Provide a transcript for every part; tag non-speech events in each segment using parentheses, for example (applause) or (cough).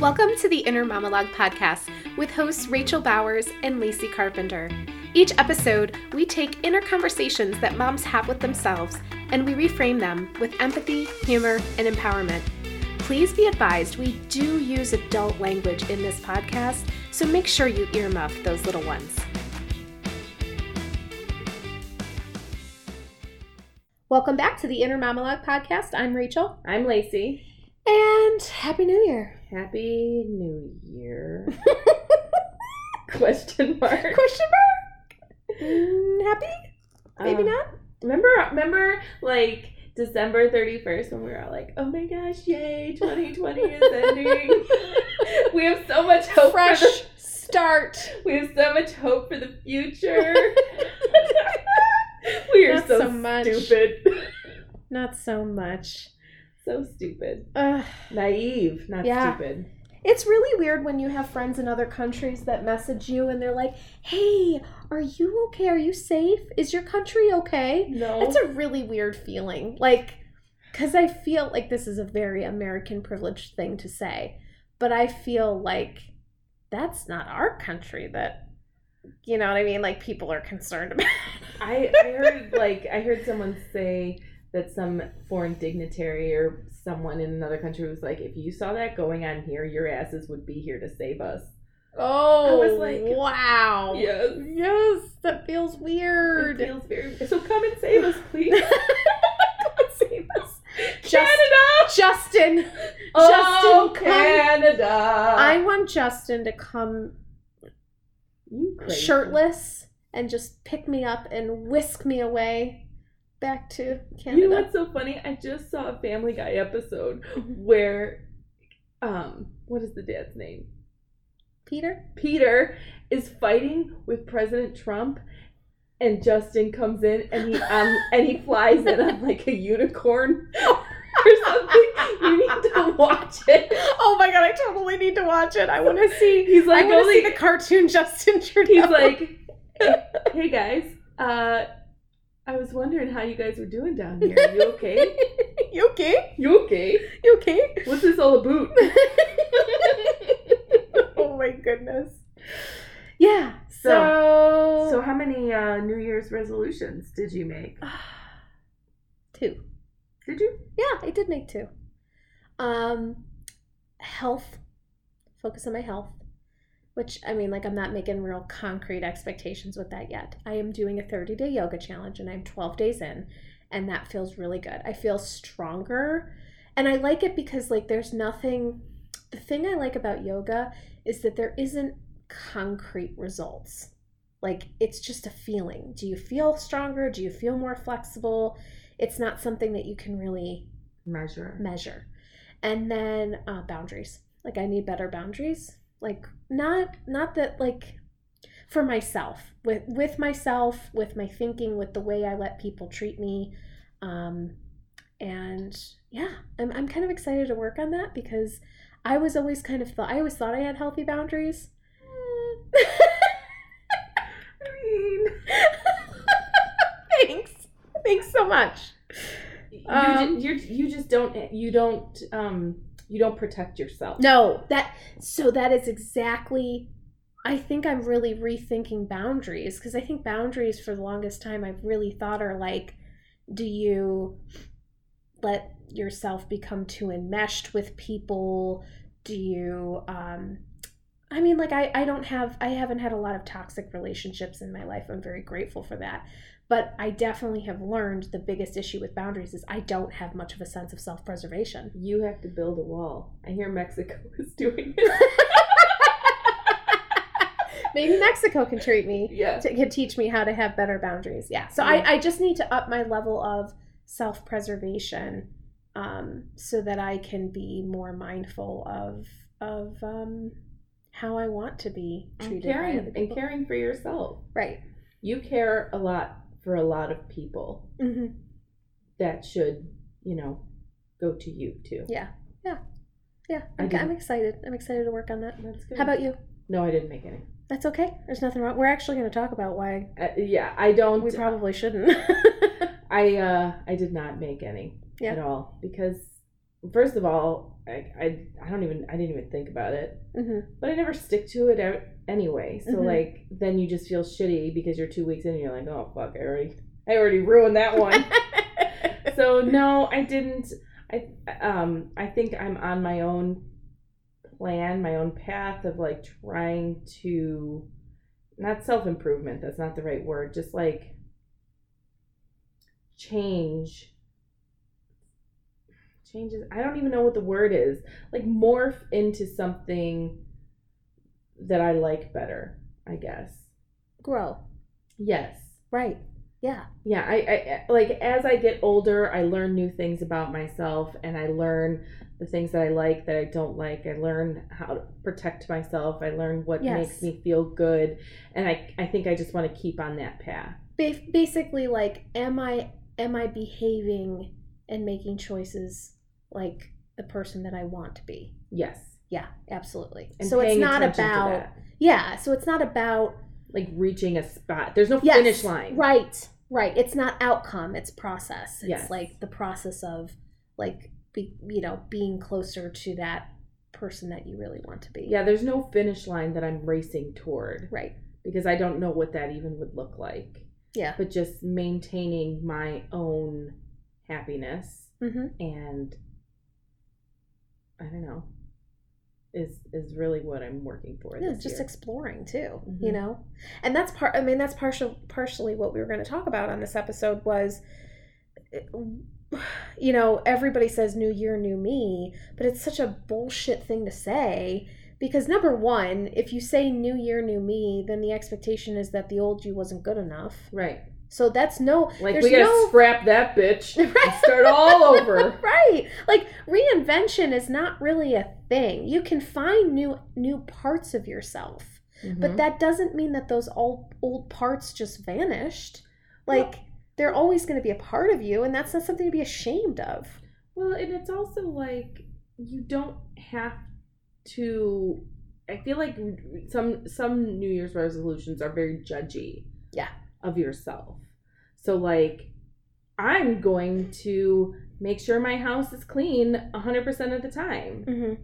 Welcome to the Inner Monologue podcast with hosts Rachel Bowers and Lacy Carpenter. Each episode, we take inner conversations that moms have with themselves and we reframe them with empathy, humor, and empowerment. Please be advised we do use adult language in this podcast, so make sure you earmuff those little ones. Welcome back to the Inner Monologue podcast. I'm Rachel. I'm Lacy. And Happy New Year. Happy New Year. (laughs) Question mark. Question mark? Mm, happy? Maybe Um, not. Remember, remember, like December thirty first when we were all like, "Oh my gosh, yay! Twenty twenty is (laughs) ending." we have so much hope. Fresh For the, start. we have so much hope for the future. (laughs) we are so, so much. stupid. Not so much. So stupid. Ugh. Naive, not Yeah. stupid. It's really weird when you have friends in other countries that message you and they're like, hey, are you okay? Are you safe? Is your country okay? No. It's a really weird feeling. Like, because I feel like this is a very American privileged thing to say, but I feel like that's not our country that, you know what I mean? Like, people are concerned about. I, I heard (laughs) like I heard someone say that some foreign dignitary or someone in another country was like, if you saw that going on here, your asses would be here to save us. Oh, I was oh, like, wow. Yes. Yes, that feels weird. It feels very so come and save us, please. (laughs) Save us. Canada! Justin, Oh, Justin, come. Canada! I want Justin to come shirtless and just pick me up and whisk me away back to Canada. You know what's so funny? I just saw a Family Guy episode (laughs) Mhm. where, um, what is the dad's name? Peter? Peter is fighting with President Trump, and Justin comes in and he um (laughs) and he flies in on like a unicorn (laughs) or something. You need to watch it. Oh my god, I totally need to watch it. I want to see. He's like, I want to see the cartoon Justin Trudeau. he's like, hey guys, uh, I was wondering how you guys were doing down here. You okay? (laughs) you okay? You okay? You okay? What's this all about? (laughs) oh my goodness. Yeah. So. So how many uh, New Year's resolutions did you make? (sighs) two. Did you? Yeah, I did make two. Um, health. Focus on my health. Which I mean, like I'm not making real concrete expectations with that yet. I am doing a 30 day yoga challenge, and I'm 12 days in, and that feels really good. I feel stronger, and I like it because like there's nothing. The thing I like about yoga is that there isn't concrete results. Like it's just a feeling. Do you feel stronger? Do you feel more flexible? It's not something that you can really Measure. measure. And then uh, boundaries. Like I need better boundaries. Like not not that like for myself with with myself with my thinking with the way I let people treat me. Um, and yeah, I'm I'm kind of excited to work on that because I was always kind of thought I always thought I had healthy boundaries. (laughs) I mean, (laughs) Thanks. Thanks so much. you, Um, ju- you're, you just don't you don't um you don't protect yourself. No, that so that is exactly I think I'm really rethinking boundaries because I think boundaries for the longest time I've really thought are like do you let yourself become too enmeshed with people? Do you um I mean like I I don't have I haven't had a lot of toxic relationships in my life. I'm very grateful for that. But I definitely have learned the biggest issue with boundaries is I don't have much of a sense of self-preservation. You have to build a wall. I hear Mexico (laughs) is doing it. (laughs) Maybe Mexico can treat me yeah. to, can teach me how to have better boundaries. Yeah. So Yeah. I, I just need to up my level of self preservation um, so that I can be more mindful of of um, how I want to be And treated by caring and caring for yourself. Right. You care a lot for a lot of people. hmm That should, you know, go to you too. Yeah. Yeah. Yeah. I'm, I'm excited. I'm excited to work on that. That's good. How about you? No, I didn't make any. That's okay. There's nothing wrong. We're actually going to talk about why Uh, yeah, I don't. we probably shouldn't. (laughs) I uh, I did not make any Yeah. at all because first of all, I, I I don't even I didn't even think about it, hmm but I never stick to it out anyway. So Mhm. like then you just feel shitty because you're two weeks in and you're like, oh fuck, I already I already ruined that one. (laughs) so no, I didn't. I um I think I'm on my own plan, my own path of like trying to not self improvement. That's not the right word. Just like change. Changes. I don't even know what the word is. Like morph into something that I like better. I guess. Grow. Yes. Right. Yeah. Yeah, I, I like as I get older, I learn new things about myself and I learn the things that I like that I don't like. I learn how to protect myself. I learn what Yes. makes me feel good and I I think I just want to keep on that path. Ba- basically, like, am I am I behaving and making choices like the person that I want to be? Yes. Yeah, absolutely. And so it's not about yeah. So it's not about like reaching a spot. There's no yes, finish line. Right. Right. It's not outcome. It's process. It's Yes. like the process of like be, you know being closer to that person that you really want to be. Yeah, there's no finish line that I'm racing toward Right. because I don't know what that even would look like. Yeah. But just maintaining my own happiness Mm-hmm. and I don't know is is really what I'm working for Yeah, just year. exploring too, Mhm. you know. And that's part. I mean, that's partial. Partially, what we were going to talk about on this episode was, (sighs) you know, everybody says "New Year, New Me," but it's such a bullshit thing to say because number one, if you say "New Year, New Me," then the expectation is that the old you wasn't good enough. right. So that's no. Like we gotta no- (laughs) scrap that bitch and Right. start all over. (laughs) right. Like reinvention is not really a thing. You can find new new parts of yourself. But Mhm. that doesn't mean that those old old parts just vanished. Like they're always going to be a part of you, and that's not something to be ashamed of. Well, and it's also like you don't have to. I feel like some some New Year's resolutions are very judgy. Yeah. Of yourself, so like, I'm going to make sure my house is clean hundred percent of the time Mm-hmm.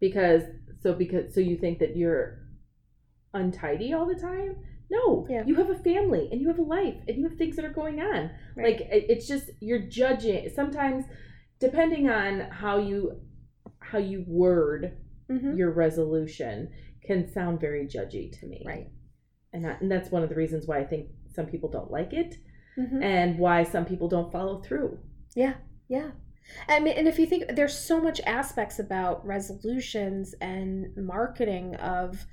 because so because so you think that you're untidy all the time. No, Yeah. you have a family and you have a life and you have things that are going on. Like it's just you're judging. Sometimes, depending on how you how you word Mm-hmm. your resolution, can sound very judgy to me. Right. And, that, and that's one of the reasons why I think some people don't like it Mm-hmm. and why some people don't follow through. Yeah. Yeah. I mean, and if you think there's so much aspects about resolutions and marketing of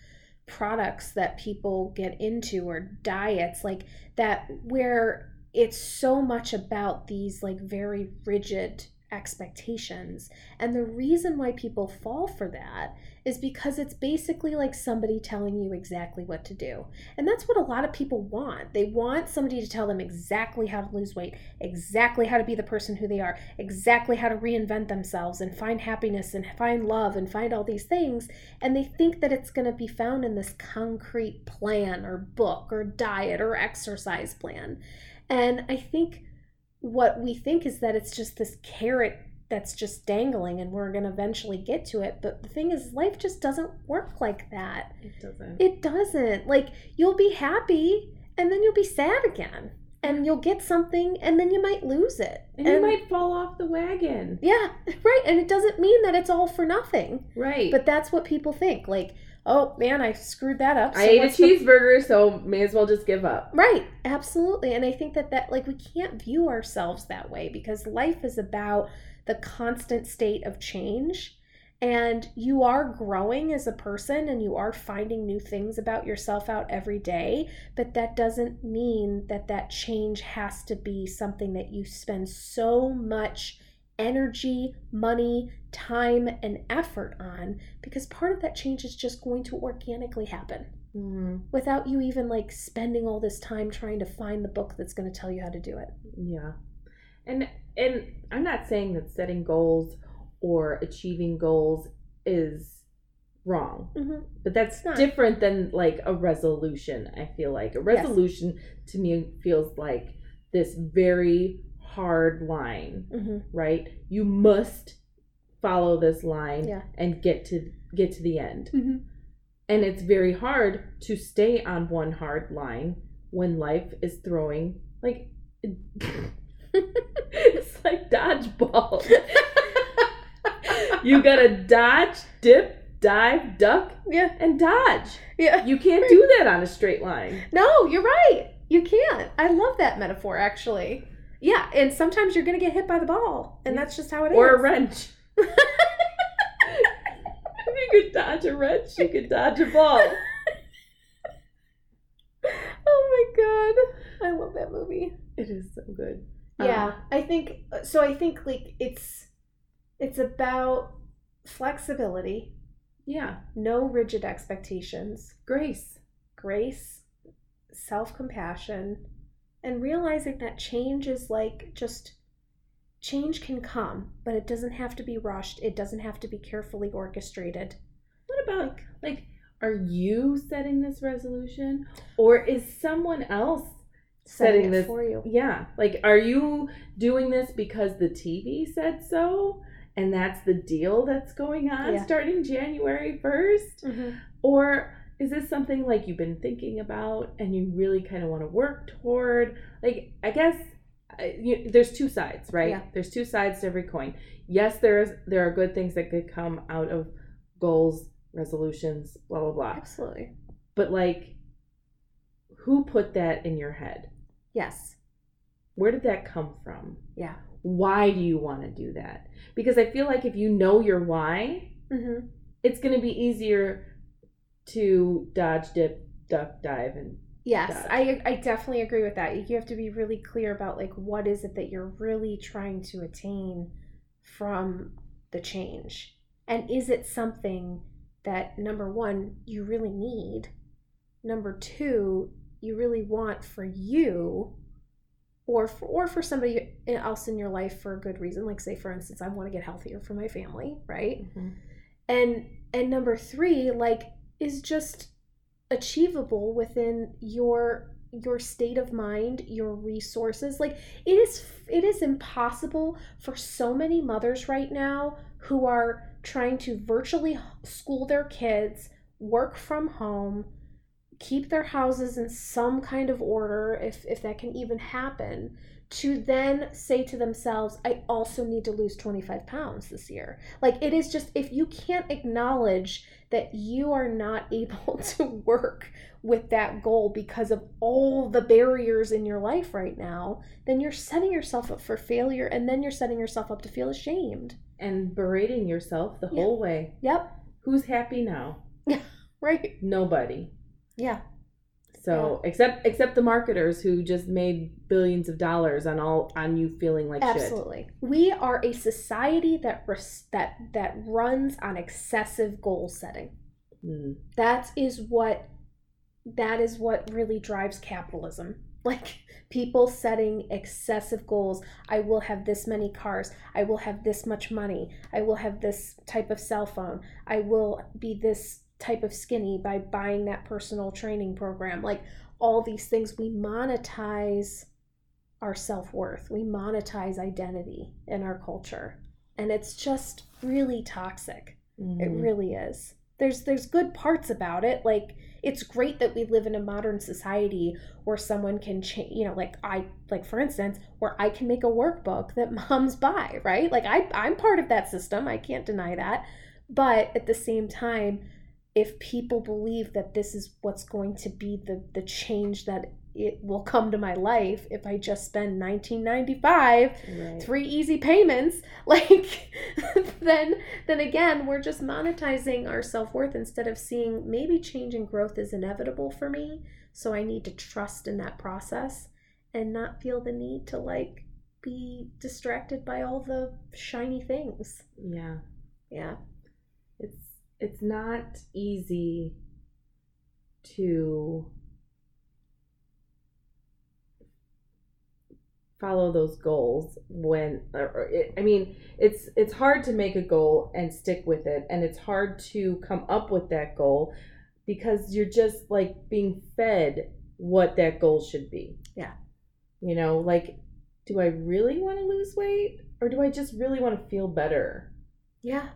products that people get into or diets like that where it's so much about these like very rigid expectations and the reason why people fall for that is because it's basically like somebody telling you exactly what to do and that's what a lot of people want they want somebody to tell them exactly how to lose weight exactly how to be the person who they are, exactly how to reinvent themselves and find happiness and find love and find all these things. And they think that it's going to be found in this concrete plan or book or diet or exercise plan. And I think what we think is that it's just this carrot that's just dangling and we're going to eventually get to it. But the thing is, life just doesn't work like that. It doesn't. It doesn't. Like, you'll be happy and then you'll be sad again. And you'll get something and then you might lose it. and you might fall off the wagon. Yeah, (laughs) right. And it doesn't mean that it's all for nothing. Right. But that's what people think. Like, oh man, I screwed that up. I ate a what's the- cheeseburger, so may as well just give up. Right, absolutely. And I think that that like we can't view ourselves that way because life is about the constant state of change and you are growing as a person and you are finding new things about yourself out every day, but that doesn't mean that that change has to be something that you spend so much energy, money, time and effort on because part of that change is just going to organically happen Mm, without you even like spending all this time trying to find the book that's going to tell you how to do it. yeah. And and I'm not saying that setting goals or achieving goals is wrong. Mm-hmm. But that's different than like a resolution, I feel like. A resolution to me feels like this very hard line, Mm-hmm. right? You must follow this line Yeah. and get to get to the end. Mm-hmm. And it's very hard to stay on one hard line when life is throwing like (laughs) it's like dodgeball. (laughs) you gotta dodge, dip, dive, duck, Yeah. and dodge. Yeah. You can't do that on a straight line. No, you're right. You can't. I love that metaphor actually. Yeah, and sometimes you're gonna get hit by the ball, and that's just how it is. Or a wrench. (laughs) if you could dodge a wrench, you could dodge a ball. (laughs) oh my god, I love that movie. It is so good. Yeah, Um, I think so. I think like it's it's about flexibility, yeah. no rigid expectations, Grace. grace, self compassion, and realizing that change is like just change can come, but it doesn't have to be rushed. It doesn't have to be carefully orchestrated. What about like are you setting this resolution or is someone else Setting it this- for you. yeah like are you doing this because the tv said so and that's the deal that's going on Yeah. starting january 1st Mhm. or is this something like you've been thinking about and you really kind of want to work toward like i guess you, there's two sides right Yeah. there's two sides to every coin yes there's there are good things that could come out of goals resolutions blah blah blah Absolutely. but like who put that in your head Yes. where did that come from Yeah. why do you want to do that because i feel like if you know your why Mm-hmm. it's going to be easier to dodge dip duck dive and Yes, Gotcha. I I definitely agree with that. You have to be really clear about like what is it that you're really trying to attain from the change. And is it something that number 1 you really need? Number 2, you really want for you or for, or for somebody else in your life for a good reason like say for instance I want to get healthier for my family, right? Mm-hmm. and and number three like is just achievable within your your state of mind your resources. Like it is it is impossible for so many mothers right now who are trying to virtually school their kids work from home keep their houses in some kind of order if if that can even happen to then say to themselves i also need to lose 25 pounds this year like it is just if you can't acknowledge that you are not (laughs) able to work with that goal because of all the barriers in your life right now, then you're setting yourself up for failure and then you're setting yourself up to feel ashamed. and berating yourself the Yeah. whole way Yep. who's happy now Yeah, (laughs) Right. nobody Yeah. So except except the marketers who just made billions of dollars on all on you feeling like shit. Absolutely. We are a society that res- that that runs on excessive goal setting. Mm. that is what that is what really drives capitalism (laughs) like people setting excessive goals i will have this many cars i will have this much money i will have this type of cell phone i will be this type of skinny by buying that personal training program like all these things we monetize our self-worth we monetize identity in our culture and it's just really toxic it Mhm. really is. There's there's good parts about it. Like it's great that we live in a modern society where someone can change, you know, like I like for instance, where I can make a workbook that (laughs) moms buy, right? Like I I'm part of that system. I can't deny that. But at the same time, if people believe that this is what's going to be the the change that it will come to my life if I just spend 1995 right. three easy payments (laughs) like then then again we're just monetizing our self-worth instead of seeing maybe change and growth is inevitable for me so i need to trust in that process and not feel the need to like be distracted by all the shiny things. Yeah. Yeah. It's it's not easy to follow those goals when it, i mean it's it's hard to make a goal and stick with it and it's hard to come up with that goal because you're just like being fed what that goal should be Yeah. you know like do i really want to lose weight or do i just really want to feel better Yeah.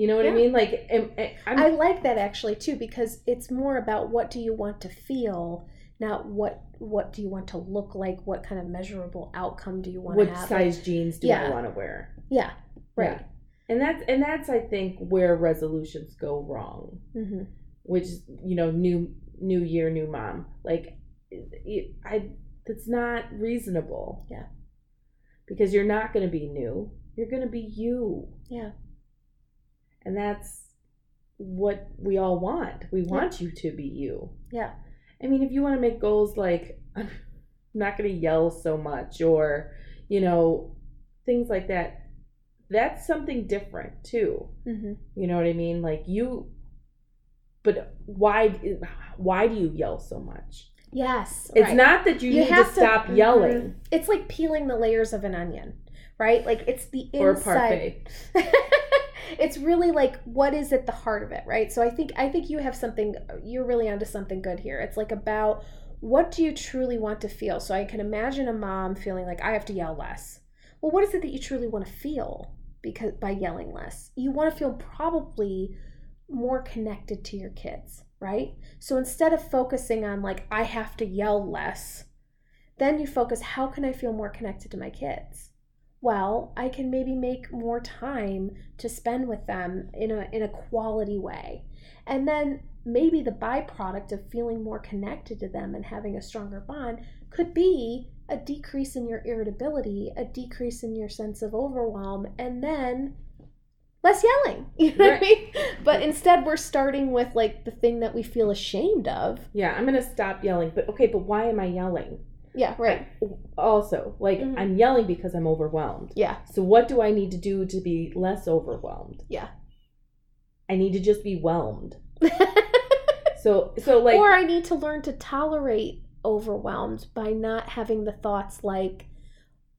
You know what I mean? Like, am, am- I'm, I like that actually too because it's more about what do you want to feel, not what what do you want to look like, what kind of measurable outcome do you want what to have. What size jeans do I want to wear? Yeah. Right. Yeah. And that's and that's I think where resolutions go wrong. hmm Which you know, new new year, new mom. Like, it, I that's not reasonable. Yeah. Because you're not going to be new. You're going to be you. Yeah. And that's what we all want. We want you to be you. Yeah. I mean, if you want to make goals like, (laughs) I'm not going to yell so much or, you know, things like that, that's something different too. hmm You know what I mean? Like you, but why, why do you yell so much? Yes. It's right. not that you, You need to have to- stop Mhm. yelling It's like peeling the layers of an onion, right? Like it's the or inside. parfait. (laughs) it's really like what is at the heart of it, right? So I think I think you have something you're really onto something good here. It's like about what do you truly want to feel? So I can imagine a mom feeling like I have to yell less. Well, what is it that you truly want to feel because by yelling less? You want to feel probably more connected to your kids, right? So instead of focusing on like I have to yell less, then you focus how can I feel more connected to my kids? Well, I can maybe make more time to spend with them in a in a quality way. And then maybe the byproduct of feeling more connected to them and having a stronger bond could be a decrease in your irritability, a decrease in your sense of overwhelm, and then less yelling. (laughs) You know what I mean? But instead we're starting with like the thing that we feel ashamed of. Yeah, I'm gonna stop yelling. But okay, but why am I yelling? Yeah, right. Also, like Mhm. I'm yelling because I'm overwhelmed. Yeah. So what do I need to do to be less overwhelmed? Yeah. I need to just be whelmed. (laughs) So so like or I need to learn to tolerate overwhelmed by not having the thoughts like,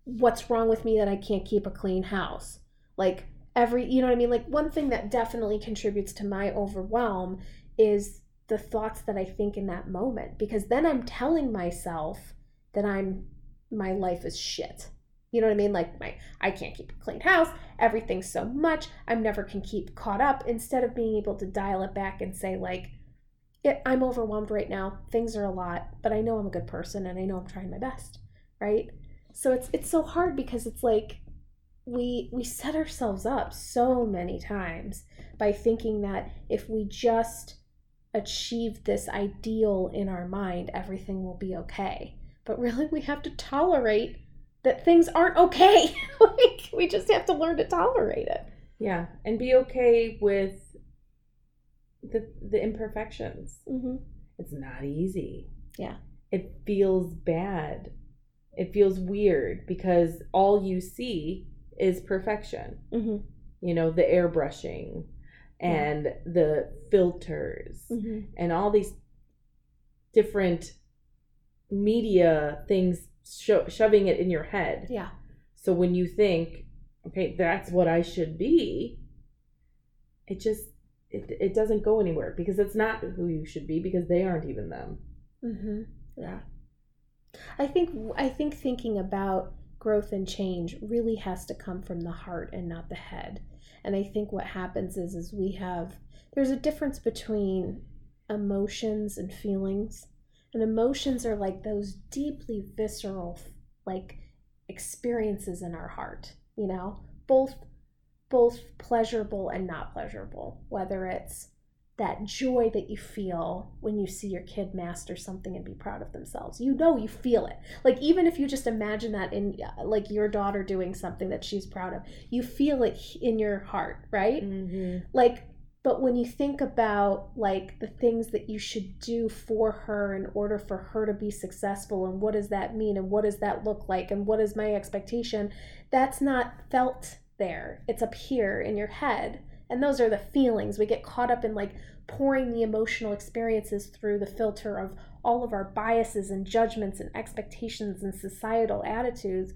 what's wrong with me that I can't keep a clean house? Like, every, you know what I mean? Like, one thing that definitely contributes to my overwhelm is the thoughts that I think in that moment, because then I'm telling myself that I'm, my life is shit. You know what I mean? Like my I can't keep a clean house, everything's so much, I'm never can keep caught up instead of being able to dial it back and say like yeah, I'm overwhelmed right now. Things are a lot, but I know I'm a good person and I know I'm trying my best, right? So it's it's so hard because it's like we we set ourselves up so many times by thinking that if we just achieve this ideal in our mind, everything will be okay. But really we have to tolerate that things aren't okay. (laughs) like we just have to learn to tolerate it. yeah, and be okay with the the imperfections. Mm-hmm. It's not easy. Yeah. It feels bad. It feels weird because all you see is perfection. Mm-hmm. You know, the airbrushing and the filters Mm-hmm. and all these different media things sho- shoving it in your head. Yeah. So when you think, okay, that's what I should be, it just it, it doesn't go anywhere because it's not who you should be because they aren't even them. Mm-hmm. Yeah. I think I think thinking about growth and change really has to come from the heart and not the head. And I think what happens is is we have there's a difference between emotions and feelings. And emotions are like those deeply visceral like experiences in our heart, you know? Both both pleasurable and not pleasurable, whether it's that joy that you feel when you see your kid master something and be proud of themselves. You know you feel it. Like even if you just imagine that in like your daughter doing something that she's proud of, you feel it in your heart, right? Mm-hmm. Like but when you think about like the things that you should do for her in order for her to be successful and what does that mean and what does that look like and what is my expectation, that's not felt there. It's up here in your head. And those are the feelings. We get caught up in like pouring the emotional experiences through the filter of all of our biases and judgments and expectations and societal attitudes.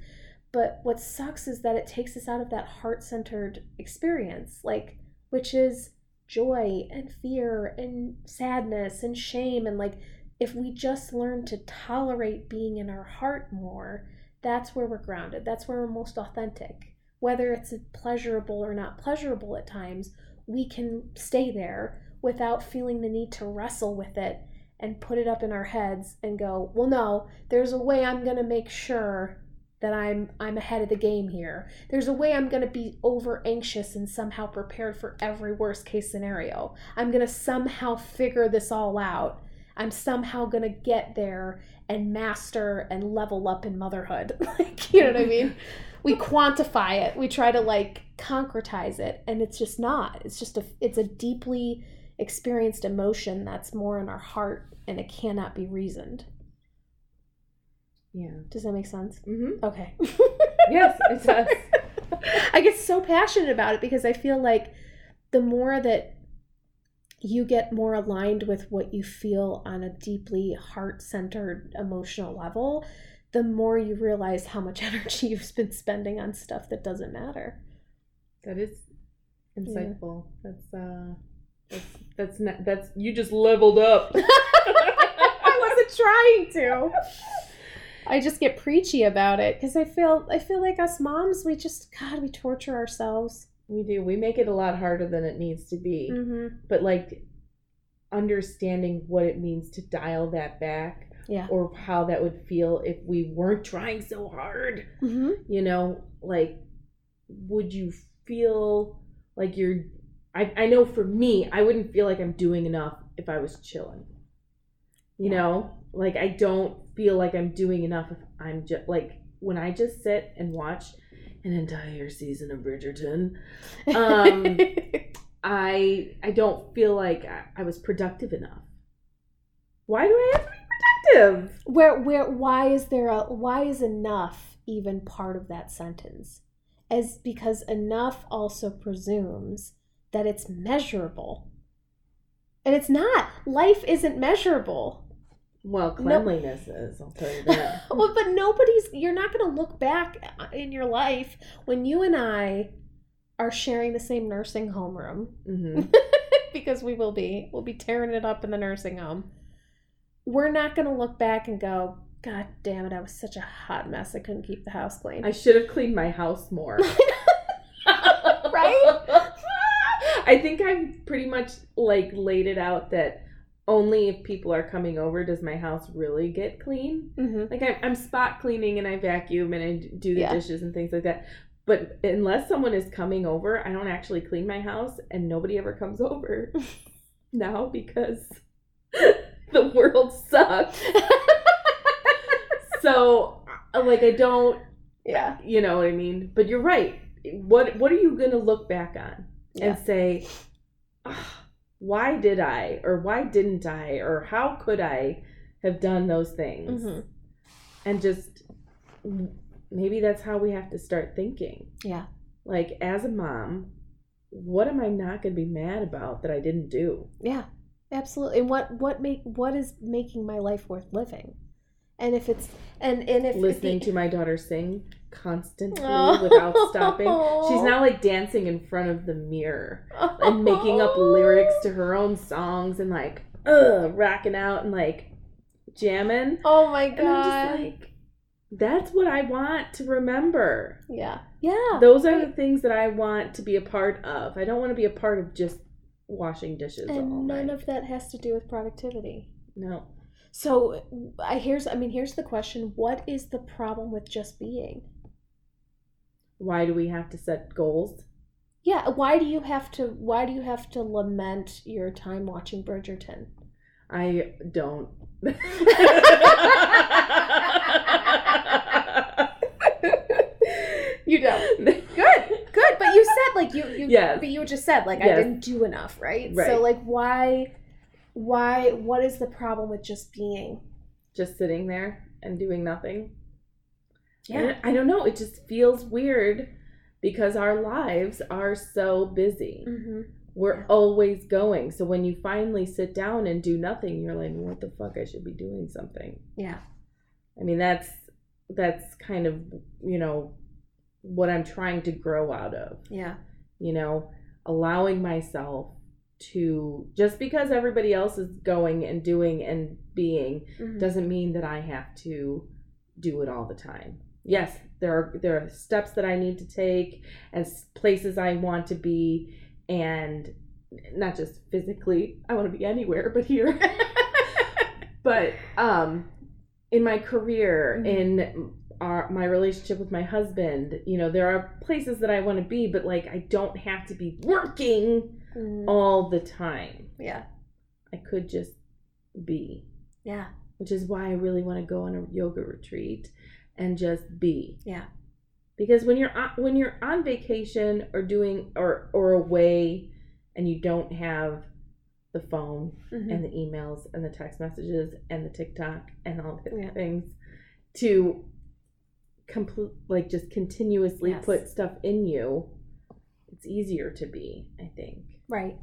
But what sucks is that it takes us out of that heart centered experience, like, which is joy and fear and sadness and shame. And like, if we just learn to tolerate being in our heart more, that's where we're grounded. That's where we're most authentic whether it's pleasurable or not pleasurable at times, we can stay there without feeling the need to wrestle with it and put it up in our heads and go, well, no, there's a way I'm going to make sure that I'm I'm ahead of the game here. There's a way I'm going to be over anxious and somehow prepared for every worst case scenario. I'm going to somehow figure this all out. I'm somehow going to get there and master and level up in motherhood. (laughs) like, you know what I mean? (laughs) We quantify it. We try to like concretize it and it's just not. It's just a it's a deeply experienced emotion that's more in our heart and it cannot be reasoned. Yeah. Does that make sense? Mm-hmm. Okay. (laughs) Yes, it (laughs) does. I get so passionate about it because I feel like the more that you get more aligned with what you feel on a deeply heart centered emotional level, the more you realize how much (laughs) energy you've been spending on stuff that doesn't matter. That is insightful. That's uh that's that's not, that's you just leveled up. I wasn't trying to. I just get preachy about it because I feel I feel like us moms we just God we torture ourselves. we do. We make it a lot harder than it needs to be. Mm-hmm. But like understanding what it means to dial that back Yeah. or how that would feel if we weren't trying so hard. Mm-hmm. You know, like would you feel like you're I, I know for me, I wouldn't feel like I'm doing enough if I was chilling. You Yeah. know, like I don't feel like I'm doing enough if I'm just like when I just sit and watch an entire season of Bridgerton, Um, (laughs) I I don't feel like I, I was productive enough. Why do I have to be productive? where where why is there a why is enough even part of that sentence? As because enough also presumes that it's measurable. And it's not. Life isn't measurable. Well, cleanliness is. I'll tell you that. (laughs) well, but nobody's you're not going to look back in your life when you and I are sharing the same nursing home room hmm (laughs) because we will be. We'll be tearing it up in the nursing home. We're not going to look back and go, God damn it, I was such a hot mess. I couldn't keep the house clean. I should have cleaned my house more. (laughs) Right? I think I've pretty much like laid it out that only if people are coming over does my house really get clean. mm-hmm. Like I'm, I'm spot cleaning and I vacuum and I do the Yeah. dishes and things like that. But unless someone is coming over, I don't actually clean my house and nobody ever comes over (laughs) now because (laughs) the world sucks. So uh, like I don't Yeah. you know what I mean? But you're right. What what are you gonna look back on Yeah. and say, "Ah, why did I or why didn't I or how could I have done those things? Mhm. And just maybe that's how we have to start thinking. Yeah. Like as a mom, what am I not gonna be mad about that I didn't do? Yeah. Absolutely. And what what make what is making my life worth living? And if it's and and if Listening the, to my daughter sing constantly Oh. without stopping. She's now like dancing in front of the mirror. and making up lyrics to her own songs and like ugh rocking out and like jamming Oh my and i'm god. just like that's what i want to remember yeah. Yeah. those are the things that i want to be a part of i don't want to be a part of just washing dishes all and none night. of that has to do with productivity. no So I here's I mean here's the question: What is the problem with just being? Why do we have to set goals Yeah, why do you have to why do you have to lament your time watching Bridgerton? i don't (laughs) You don't. Good. Good, but you said like you you Yes. but you just said like I didn't do enough, right? right? So like why why what is the problem with just being? just sitting there and doing nothing Yeah. I don't- I don't know. It just feels weird because our lives are so busy. Mm-hmm. We're Yeah. always going. So when you finally sit down and do nothing, you're like, what the fuck? I should be doing something. Yeah. I mean, that's that's kind of, you know, what I'm trying to grow out of. Yeah. You know, allowing myself to just because everybody else is going and doing and being Mhm. doesn't mean that I have to do it all the time. Yes, there are there are steps that I need to take and places I want to be and not just physically, I want to be anywhere but here. (laughs) but um in my career Mhm. in our my relationship with my husband you know there are places that i want to be but like i don't have to be working Mm, all the time yeah. i could just be Yeah. which is why i really want to go on a yoga retreat and just be Yeah. because when you're on, when you're on vacation or doing or or away and you don't have the phone Mhm. and the emails and the text messages and the TikTok and all the Yeah. things to complete like just continuously Yes. put stuff in you it's easier to be i think Right.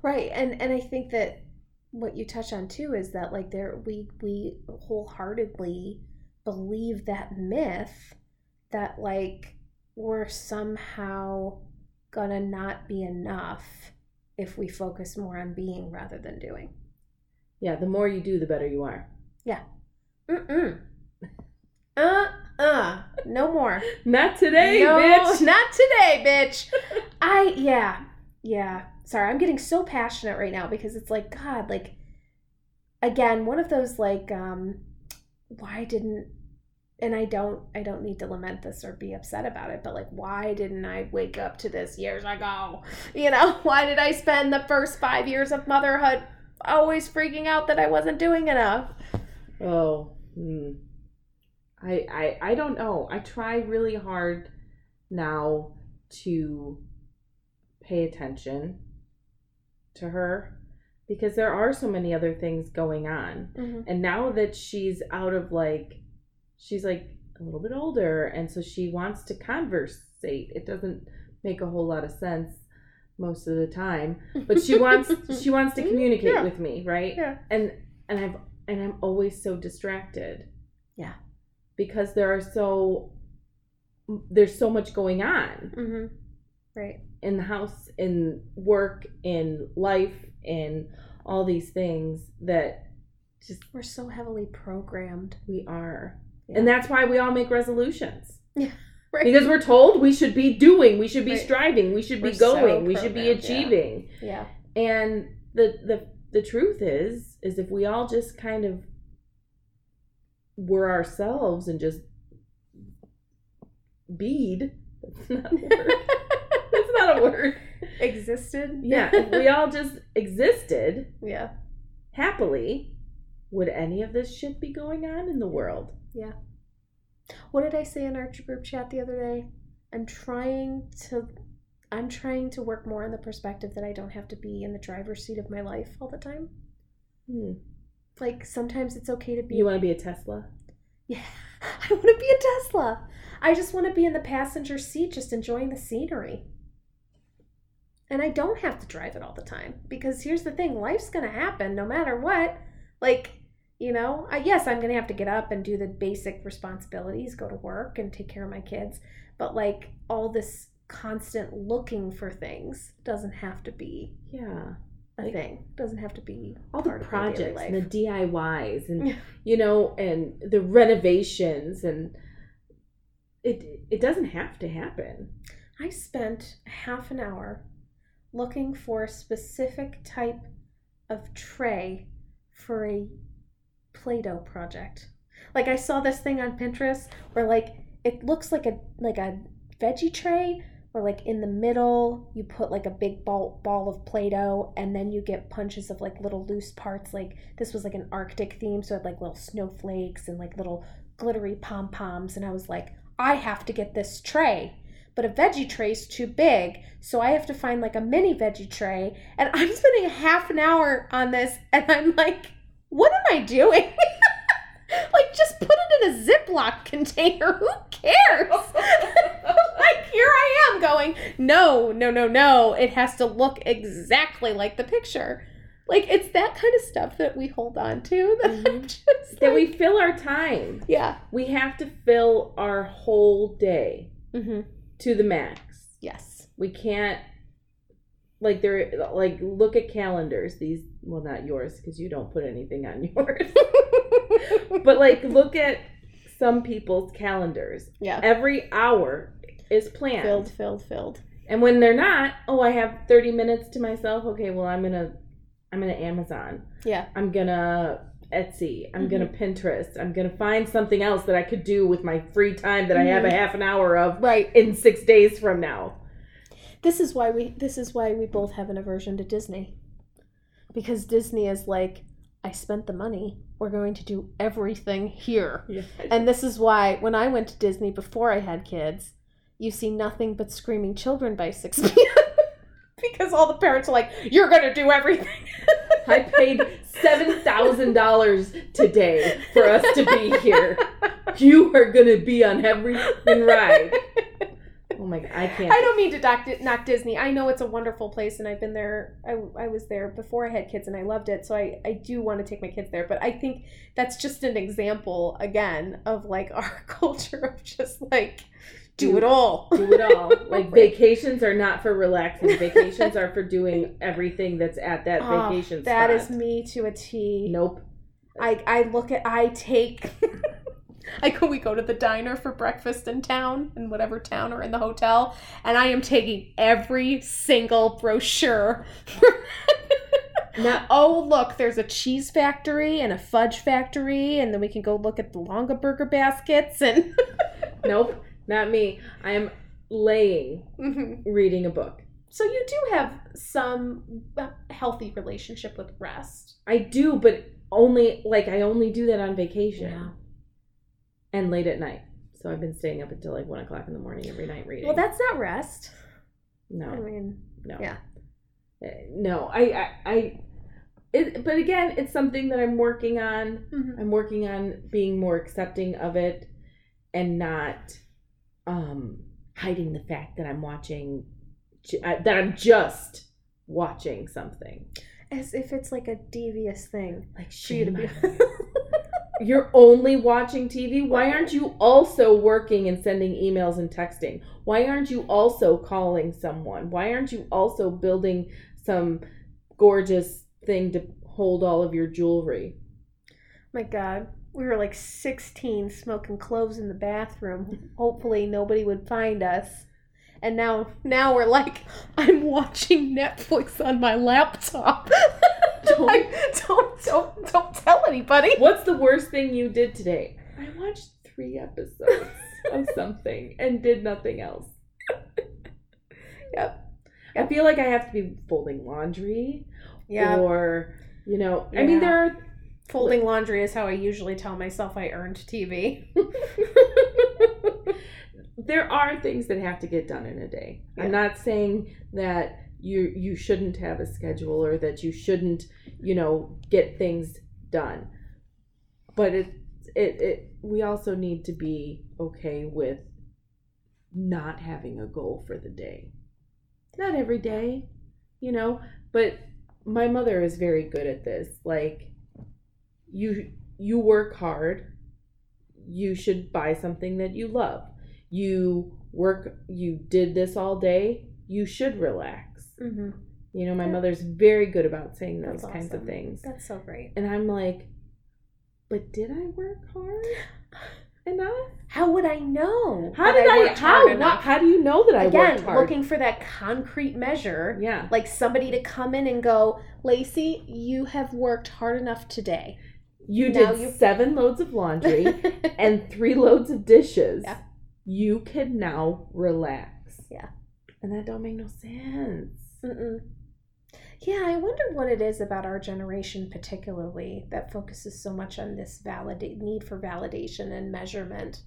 Right. And and I think that what you touch on too is that like there we we wholeheartedly believe that myth that like we're somehow gonna not be enough if we focus more on being rather than doing. yeah the more you do the better you are Yeah. Mm-mm. Uh uh. No more. (laughs) not today no, bitch (laughs) not today, bitch. I yeah, yeah. Sorry, I'm getting so passionate right now because it's like God, like again, one of those like, um, why didn't and I don't I don't need to lament this or be upset about it, but like why didn't I wake up to this years ago? (laughs) You know, (laughs) why did I spend the first five years of motherhood always freaking out that I wasn't doing enough? oh hmm. I, I i don't know i try really hard now to pay attention to her because there are so many other things going on Mm-hmm. and now that she's out of like she's like a little bit older and so she wants to conversate it doesn't make a whole lot of sense most of the time but she wants (laughs) she wants to communicate Yeah. with me right Yeah. and and i've and i'm always so distracted Yeah. because there are so there's so much going on Mm-hmm. Right. in the house in work in life in all these things that just We're so heavily programmed. we are Yeah. and that's why we all make resolutions Yeah. (laughs) Right. because we're told we should be doing we should be Right. striving we should be We're so going we should be programmed, yeah. achieving yeah. and the the the truth is is if we all just kind of were ourselves and just bead that's not a word (laughs) that's not a word Existed. yeah if we all just existed (laughs) yeah. happily would any of this shit be going on in the world Yeah. What did I say in our group chat the other day? I'm trying to I'm trying to work more on the perspective that I don't have to be in the driver's seat of my life all the time. Hmm. Like sometimes it's okay to be you want to be a tesla (laughs) Yeah. I want to be a Tesla. I just want to be in the passenger seat just enjoying the scenery. And I don't have to drive it all the time because here's the thing, life's going to happen no matter what. Like, you know, I, yes, I'm going to have to get up and do the basic responsibilities, go to work and take care of my kids, but like all this constant looking for things doesn't have to be yeah a Like, thing. Doesn't have to be all the part of my projects and the. DIYs and (laughs) you know and the renovations and it it doesn't have to happen. I spent half an hour looking for a specific type of tray for a Play Doh project. Like I saw this thing on Pinterest where like it looks like a like a veggie tray where like in the middle you put like a big ball ball of Play-Doh and then you get punches of like little loose parts like this was like an Arctic theme so it had like little snowflakes and like little glittery pom-poms and I was like I have to get this tray but a veggie tray's too big so I have to find like a mini veggie tray and I'm spending half an hour on this and I'm like what am I doing? (laughs) like just put it in a Ziploc container. (laughs) Who cares? (laughs) like here I am going, no, no, no, no. It has to look exactly like the picture. Like it's that kind of stuff that we hold on to that I'm Mhm. just that we fill our time. Yeah. We have to fill our whole day Mm-hmm. To the max. Yes. We can't like there like look at calendars these well not yours because you don't put anything on (laughs) yours but like look at some people's calendars. Yeah. Every hour is planned. Filled, filled, filled. And when they're not, oh, I have 30 minutes to myself. Okay, well, I'm going to I'm going to Amazon. Yeah. I'm going to Etsy. I'm going Mm-hmm. to Pinterest. I'm going to find something else that I could do with my free time that I have a Mhm. half an hour of Right. in 6 days from now. This is why we this is why we both have an aversion to Disney. Because Disney is like, I spent the money. We're going to do everything here. Yeah. And this is why when I went to Disney before I had kids, you see nothing but screaming children by 6 p.m. because all the parents are like, You're gonna do everything. I paid $7,000 today for us to be here. You are to be on every ride. Oh my god, I can't. I don't mean to knock, knock Disney. I know it's a wonderful place, and I've been there. I, I was there before I had kids, and I loved it. So I, I do want to take my kids there. But I think that's just an example, again, of like our (laughs) culture of just like do it all. do it all. (laughs) Like vacations are not for relaxing. Vacations are for doing everything that's at that Oh, vacation That is spot. me to a T. Nope. I I look at I take (laughs) I go we go to the diner for breakfast in town in whatever town or in the hotel and I am taking every single brochure. Not (laughs) oh look, there's a cheese factory and a fudge factory and then we can go look at the Longaberger baskets and nope, not me. I am laying Mhm. reading a book. So you do have some uh, healthy relationship with rest. I do, but only like I only do that on vacation yeah. and late at night. So I've been staying up until like one o'clock in the morning every night reading. Well, that's not rest. no, I mean, no, yeah. Uh, no. I, I, I it, but again, it's something that I'm working on. Mhm. I'm working on being more accepting of it and not um hiding the fact that I'm watching that I'm just watching something. as if it's like a devious thing. Like you to be. (laughs) You're only watching TV. Why aren't you also working and sending emails and texting? Why aren't you also calling someone? Why aren't you also building some gorgeous thing to hold all of your jewelry? My God, we were like 16 smoking cloves in the bathroom. Hopefully, nobody would find us. And now, now we're like, (laughs) I'm watching Netflix on my laptop. (laughs) don't, don't, don't, don't tell anybody. What's the worst thing you did today? I watched three episodes (laughs) of something and did nothing else. Yep. I feel like I have to be folding laundry Yeah, or, you know, I mean, there are folding laundry is how I usually tell myself I earned TV. (laughs) there are things that have to get done in a day. Yeah. I'm not saying that you you shouldn't have a schedule or that you shouldn't, you know, get things done. But it it it we also need to be okay with not having a goal for the day. Not every day, you know, but my mother is very good at this. Like you you work hard, you should buy something that you love you work you did this all day you should relax Mm-hmm. you know my Yeah. mother's very good about saying those That's kinds of things That's so great. and i'm like but did i work hard (sighs) enough How would I know? how did i, worked how what, how do you know that i Again, worked hard looking for that concrete measure. yeah like somebody to come in and go, Lacy, you have worked hard enough today. You now did you- seven loads of laundry (laughs) and three loads of dishes Yeah. you can now relax Yeah. and that don't make no sense Mm-mm. Yeah, I wonder what it is about our generation, particularly, that focuses so much on this validate need for validation and measurement.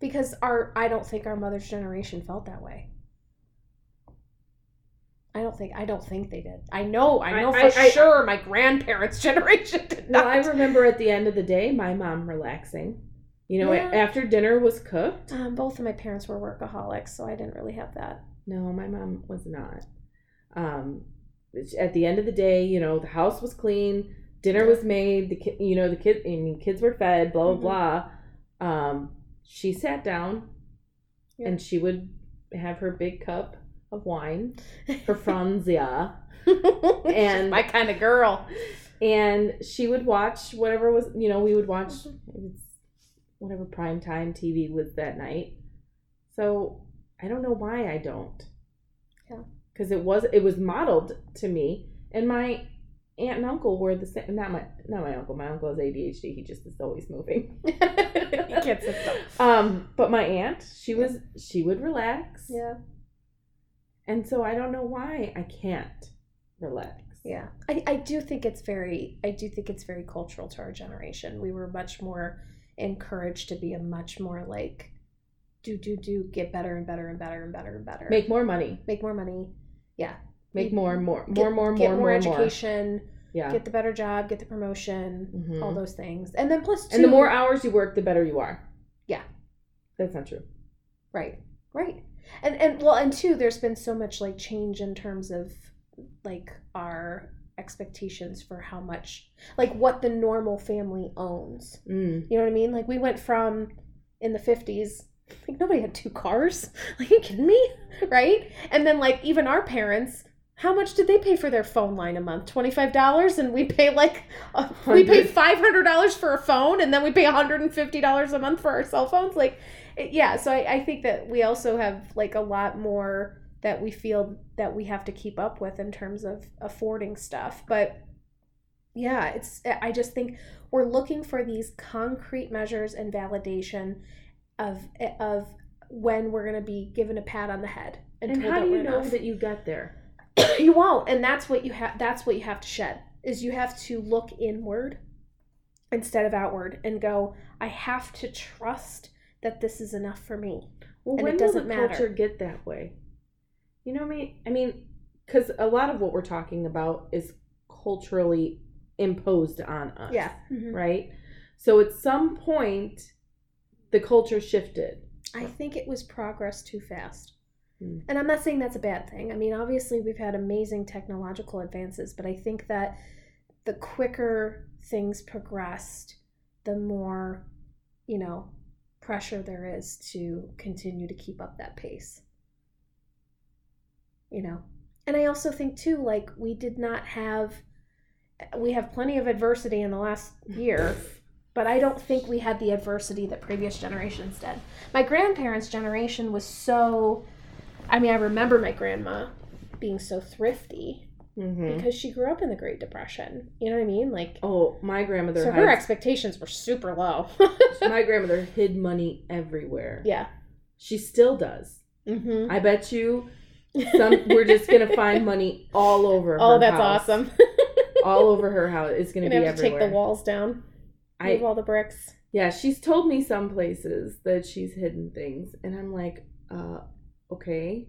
Because our, I don't think our mother's generation felt that way. I don't think I don't think they did. I know, I I- know I- for I- sure my grandparents' (laughs) generation did Well, not. I remember at the end of the day, my mom relaxing. You know, Yeah. after dinner was cooked. um, both of my parents were workaholics, so I didn't really have that. No, my mom was not. Um, at the end of the day, you know, the house was clean, dinner was made. The you know, the kid. I mean, kids were fed. Blah blah Mhm. blah. Um, she sat down, Yeah. and she would have her big cup of wine, (laughs) her Franzia, and my kind of girl. and she would watch whatever was. You know, we would watch. Mhm. Whatever prime time TV was that night. So I don't know why I don't. Yeah. Because it was it was modeled to me, and my aunt and uncle were the same. Not my not my uncle. My uncle has ADHD. He just is always moving. you can't sit still. Um, but my aunt, she was she would relax, Yeah. And so I don't know why I can't relax. Yeah. I, I do think it's very I do think it's very cultural to our generation. We were much more encouraged to be a much more like do do do get better and better and better and better and better. Make more money. make more money. Yeah. Make more and more, More, Get, more, more, get more, more more, education, Yeah. get the better job, get the promotion, Mhm. all those things. And then plus two And the more hours you work, the better you are. Yeah. That's not true. Right. Right. And and well and two, there's been so much like change in terms of like our expectations for how much like what the normal family owns. Mm. You know what I mean? Like we went from in the fifties, like nobody had two cars. (laughs) Like you kidding me? (laughs) Right? And then like even our parents, how much did they pay for their phone line a month? Twenty five dollars, and we pay like uh, we pay five hundred dollars for a phone, and then we pay one hundred and fifty dollars a month for our cell phones. Like, it- yeah. So I, I think that we also have like a lot more that we feel that we have to keep up with in terms of affording stuff, but yeah it's i just think we're looking for these concrete measures and validation of of when we're going to be given a pat on the head And told how do you we're know enough. that you got there? (coughs) you won't and that's what you have that's what you have to shed is you have to look inward instead of outward and go i have to trust that this is enough for me Well, And when it doesn't the matter. culture get that way? You know what I mean? I mean, because a lot of what we're talking about is culturally imposed on us. yeah mm-hmm. Right? So at some point, the culture shifted. I think it was progress too fast. Hmm. And I'm not saying that's a bad thing. I mean, obviously, we've had amazing technological advances, but I think that the quicker things progressed, the more, you know, pressure there is to continue to keep up that pace. You know? And I also think, too, like, we did not have, we have plenty of adversity in the last year (laughs) but I don't think we had the adversity that previous generations did. My grandparents' generation was so I mean, I remember my grandma being so thrifty Mm-hmm. because she grew up in the Great Depression. You know what I mean? Like Oh, my grandmother. so had, her expectations were super low. (laughs) my grandmother hid money everywhere. yeah. She still does. Mhm. I bet you some we're just gonna find money all over. (laughs) Oh, that's house. awesome. (laughs) all over her house. It's gonna Gonna be have to everywhere. take the walls down. I Move all the bricks. yeah, she's told me some places that she's hidden things, and I'm like, uh, okay.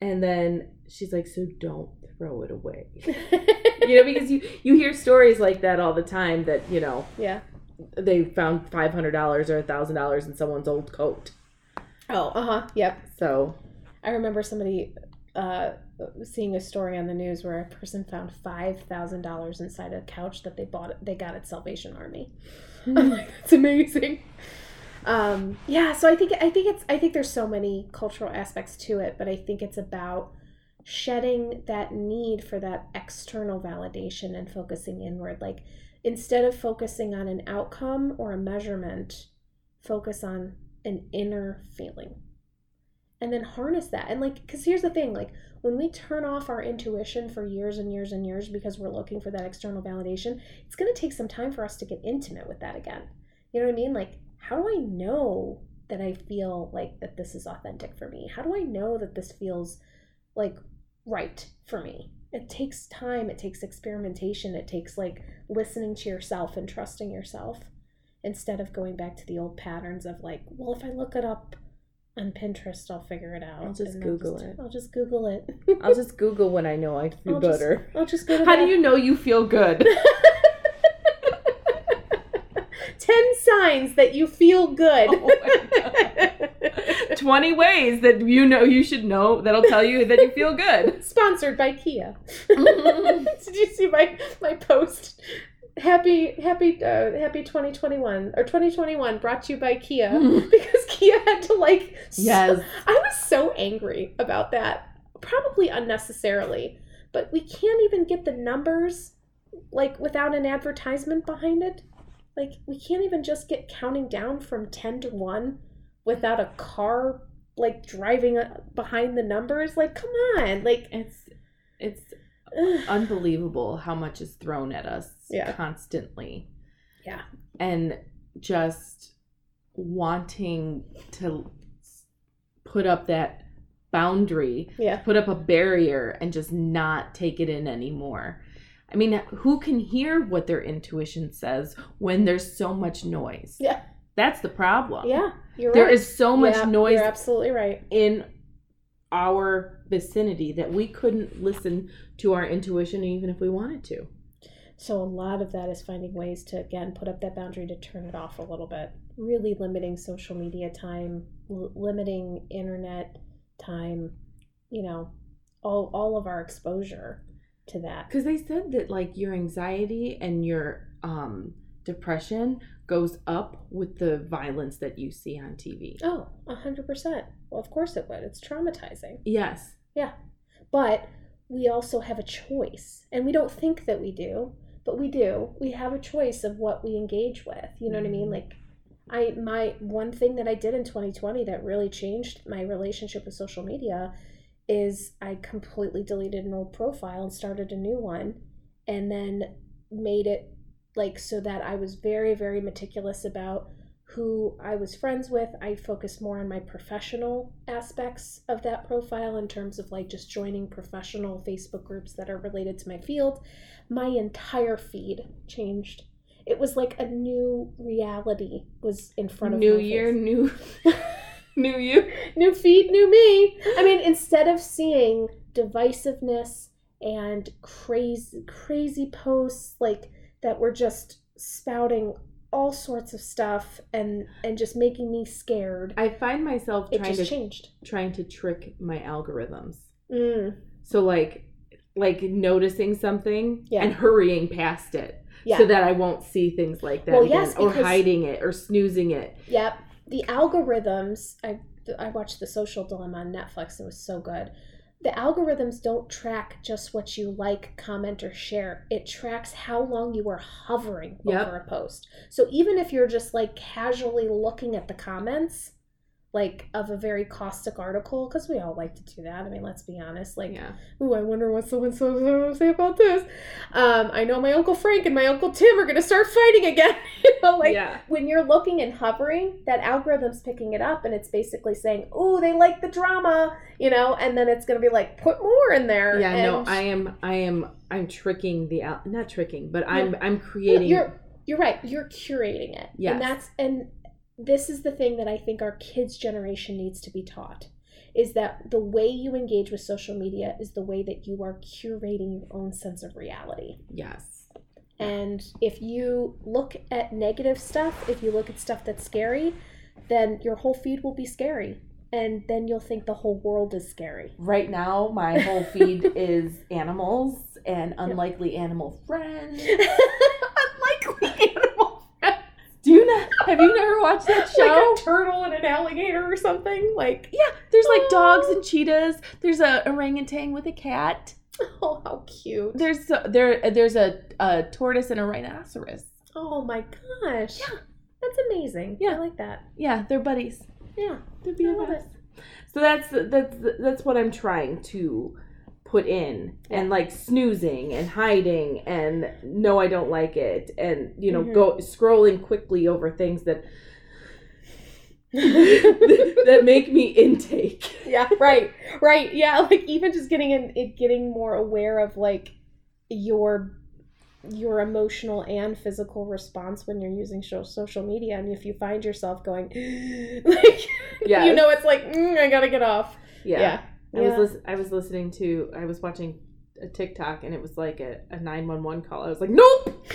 And then she's like, so don't throw it away. (laughs) you know, because you you hear stories like that all the time that you know yeah. they found five hundred dollars or a thousand dollars in someone's old coat. Oh, uh huh. Yep. So I remember somebody uh, seeing a story on the news where a person found five thousand dollars inside a couch that they bought. They got at Salvation Army. I'm (laughs) like, (laughs) that's amazing. Um, yeah, so I think I think it's I think there's so many cultural aspects to it, but I think it's about shedding that need for that external validation and focusing inward. Like instead of focusing on an outcome or a measurement, focus on an inner feeling. And then harness that. And like because here's the thing like when we turn off our intuition for years and years and years because we're looking for that external validation it's going to take some time for us to get intimate with that again. You know what i mean? Like how do i know that i feel like that this is authentic for me how do i know that this feels like right for me it takes time it takes experimentation it takes like listening to yourself and trusting yourself instead of going back to the old patterns of like well if i look it up on Pinterest, I'll figure it out. I'll just and Google just- it. I'll just Google it. I'll just Google when I know I (laughs) feel I'll just- better. I'll just go How do you know you feel good? (laughs) Ten signs that you feel good. Oh (laughs) 20 ways that you know you should know that'll tell you that you feel good. (laughs) Sponsored by Kia. (laughs) Did you see my my post? Happy happy uh, happy 2021 or 2021 brought to you by Kia because Kia had to like Yes. I was so angry about that. Probably unnecessarily, but we can't even get the numbers like without an advertisement behind it. Like we can't even just get counting down from 10 to 1 without a car like driving uh, behind the numbers. Like come on. Like It's it's (sighs) unbelievable how much is thrown at us Yeah. constantly. Yeah. And just wanting to put up that boundary, yeah. put up a barrier and just not take it in anymore. I mean, who can hear what their intuition says when there's so much noise? Yeah. That's the problem. Yeah. You're There right. is so much Yeah, noise You're absolutely right. in our vicinity that we couldn't listen to our intuition even if we wanted to. So a lot of that is finding ways to again put up that boundary to turn it off a little bit. Really limiting social media time, l- limiting internet time, you know, all all of our exposure to that. Because they said that like your anxiety and your um, depression goes up with the violence that you see on TV. Oh, a hundred percent. Well, of course it would. It's traumatizing. Yes. Yeah. But we also have a choice. And we don't think that we do, but we do. We have a choice of what we engage with. You know what I mean? Mhm. Like I my one thing that I did in 2020 that really changed my relationship with social media is I completely deleted an old profile and started a new one and then made it like so that I was very very meticulous about who I was friends with. I focused more on my professional aspects of that profile in terms of like just joining professional Facebook groups that are related to my field. My entire feed changed. It was like a new reality was in front of me. New year, face. new (laughs) (laughs) new you. new feed, new me. I mean, instead of seeing divisiveness and crazy crazy posts like that were just spouting all sorts of stuff and and just making me scared. I find myself trying to changed. trying to trick my algorithms. Mm, So like like noticing something Yeah. and hurrying past it yeah. so that I won't see things like that Well, again yes, or hiding it or snoozing it. Yep. The algorithms, I I watched The Social Dilemma on Netflix. It was so good. The algorithms don't track just what you like, comment, or share. It tracks how long you are hovering Yep. over a post. So even if you're just like casually looking at the comments, like of a very caustic article, because we all like to do that. I mean, let's be honest. Like, yeah. ooh, I wonder what someone so to say about this. Um, I know my uncle Frank and my uncle Tim are gonna start fighting again. (laughs) you know, like yeah. when you're looking and hovering, that algorithm's picking it up and it's basically saying, "Ooh, they like the drama," you know, and then it's going to be like, "Put more in there." Yeah, no, I am I am I'm tricking the al- not tricking, but I'm Yeah. I'm creating you're you're right. You're curating it. Yes. And that's and this is the thing that I think our kids generation needs to be taught is that the way you engage with social media is the way that you are curating your own sense of reality. yes. And if you look at negative stuff, if you look at stuff that's scary, then your whole feed will be scary. And then you'll think the whole world is scary. Right now my whole feed (laughs) is animals and unlikely animal friends. (laughs) Unlikely (laughs) animal friends. Do you not have you never watched that show? (laughs) Like a turtle and an alligator or something. Like, yeah, there's like dogs and cheetahs. There's a orangutan with a cat. (laughs) oh, how cute. There's a, there there's a, a tortoise and a rhinoceros. Oh my gosh. Yeah. That's amazing. Yeah. I like that. Yeah, they're buddies. Yeah. They're BFFs. So that's that's that's what I'm trying to put in and like snoozing and hiding and no I don't like it and you know Mhm. go scrolling quickly over things that (laughs) that make me intake. yeah right right yeah like even just getting in it getting more aware of like your your emotional and physical response when you're using sho- social media and if you find yourself going (gasps) like Yeah. (laughs) you know it's like mm, i gotta get off Yeah. yeah I Yeah. was lis- I was listening to I was watching a TikTok and it was like a, a 911 call. I was like, "Nope. (laughs)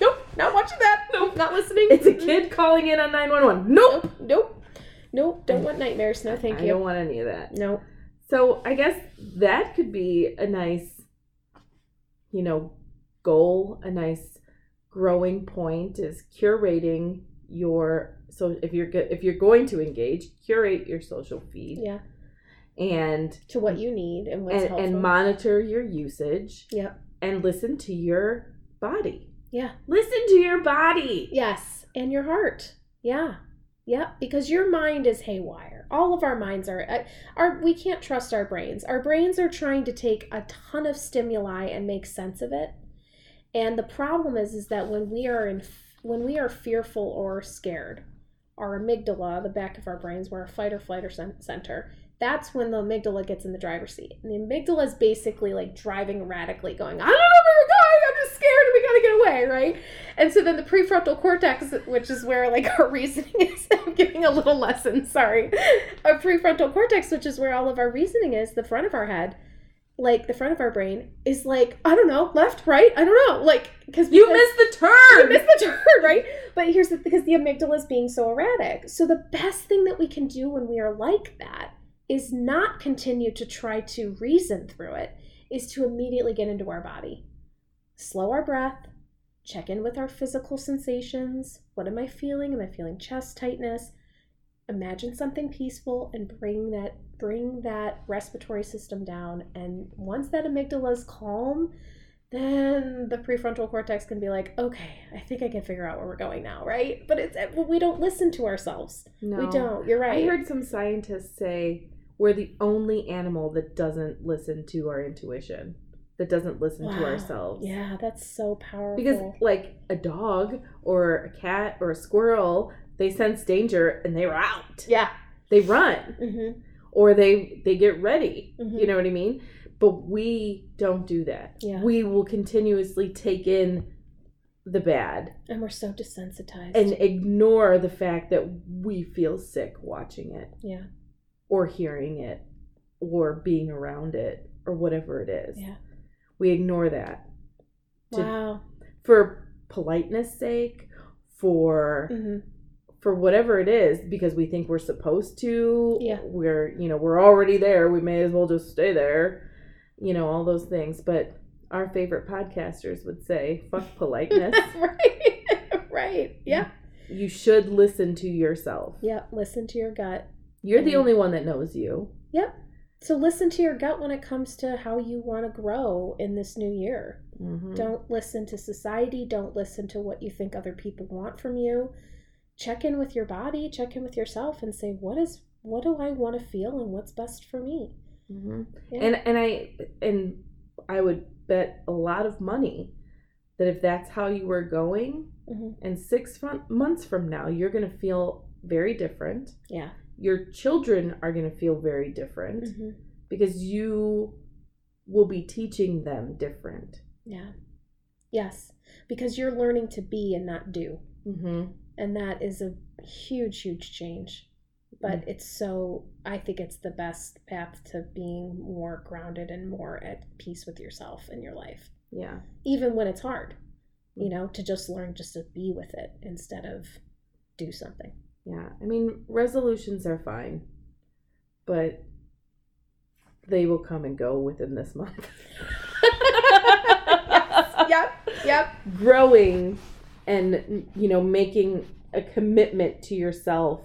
nope not watching that nope not listening It's a kid (laughs) calling in on 911. Nope. nope nope nope don't want nightmares no thank I you don't want any of that. no So I guess that could be a nice, you know, goal, a nice growing point is curating your so if you're if you're going to engage, curate your social feed yeah and to what you need and what's and, helpful and monitor your usage yep and listen to your body. Yeah. Listen to your body. Yes. And your heart. Yeah. Yeah. Because your mind is haywire. All of our minds are, uh, are, we can't trust our brains. Our brains are trying to take a ton of stimuli and make sense of it. And the problem is, is that when we are in, when we are fearful or scared, our amygdala, the back of our brains, where our fight or flight or center, that's when the amygdala gets in the driver's seat. And the amygdala is basically like driving erratically, going, I don't know where we're going, I'm just scared and we gotta get away, right? And so then the prefrontal cortex, which is where like our (laughs) reasoning is, (laughs) I'm giving a little lesson, sorry. Our prefrontal cortex, which is where all of our reasoning is, the front of our head, like the front of our brain is like I don't know, left, right, I don't know, like because you missed the turn, you missed the (laughs) turn, right? But here's the because the amygdala is being so erratic. So the best thing that we can do when we are like that is not continue to try to reason through it, is to immediately get into our body, slow our breath, check in with our physical sensations. What am I feeling? Am I feeling chest tightness? Imagine something peaceful and bring that bring that respiratory system down. And once that amygdala is calm, then the prefrontal cortex can be like, okay, I think I can figure out where we're going now, right? But it's we don't listen to ourselves. No, we don't. You're right. I heard some scientists say we're the only animal that doesn't listen to our intuition, that doesn't listen wow. to ourselves. Yeah, that's so powerful. Because like a dog or a cat or a squirrel, they sense danger and they're out. Yeah, they run. Mm-hmm or they they get ready. Mm-hmm. You know what I mean? But we don't do that. Yeah. We will continuously take in the bad. And we're so desensitized. And ignore the fact that we feel sick watching it. Yeah. Or hearing it or being around it or whatever it is. Yeah. We ignore that. To, wow. For politeness sake, for mm-hmm for whatever it is because we think we're supposed to. Yeah. We're, you know, we're already there. We may as well just stay there. You know, all those things. But our favorite podcasters would say, fuck (laughs) politeness. (laughs) right. (laughs) right. Yeah. You should listen to yourself. Yeah. Listen to your gut. You're the only one that knows you. Yep. So listen to your gut when it comes to how you want to grow in this new year. Mm-hmm. Don't listen to society. Don't listen to what you think other people want from you check in with your body, check in with yourself, and say, what is what do I want to feel and what's best for me. Mm-hmm. Yeah. And and I and I would bet a lot of money that if that's how you were going, mm-hmm. and six months from now, you're going to feel very different. Yeah. Your children are going to feel very different mm-hmm. because you will be teaching them different. Yeah. Yes. Because you're learning to be and not do. Mm-hmm and that is a huge huge change but mm-hmm. it's so i think it's the best path to being more grounded and more at peace with yourself in your life yeah even when it's hard you mm. know to just learn just to be with it instead of do something yeah i mean resolutions are fine but they will come and go within this month yes. (laughs) yep yep growing and you know making a commitment to yourself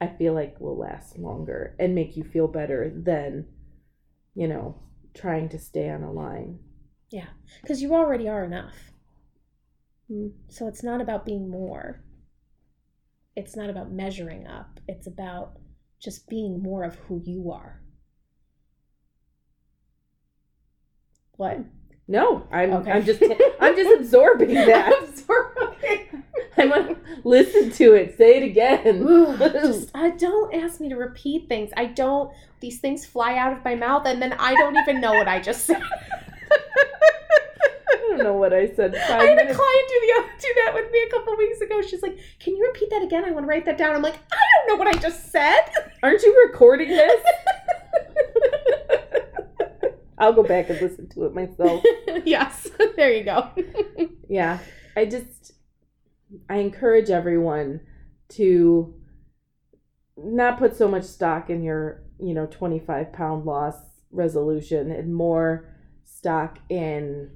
i feel like will last longer and make you feel better than you know trying to stay on a line yeah because you already are enough mm. so it's not about being more it's not about measuring up it's about just being more of who you are what no, I'm okay. I'm just I'm just (laughs) absorbing that. absorbing. I want to listen to it. Say it again. just, I don't ask me to repeat things. I don't. These things fly out of my mouth, and then I don't even know what I just said. (laughs) Don't know what I said. I had minutes. a client do the do that with me a couple weeks ago. She's like, "Can you repeat that again? I want to write that down." I'm like, "I don't know what I just said." (laughs) Aren't you recording this? (laughs) I'll go back and listen to it myself. (laughs) yes, there you go. yeah, I just I encourage everyone to not put so much stock in your you know 25 pound loss resolution and more stock in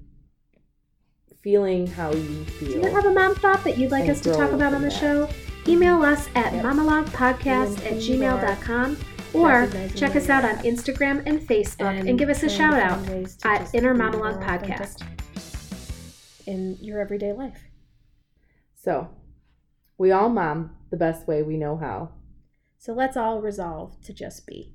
feeling how you feel. Do you have a mom thought that you'd like us to talk about on the that. show? Email us at yep. mamalogpodcast at gmail.com or check us out on Instagram and Facebook and, and give us a shout out at Inner Monologue Podcast. in your everyday life. So, we all mom the best way we know how. So let's all resolve to just be.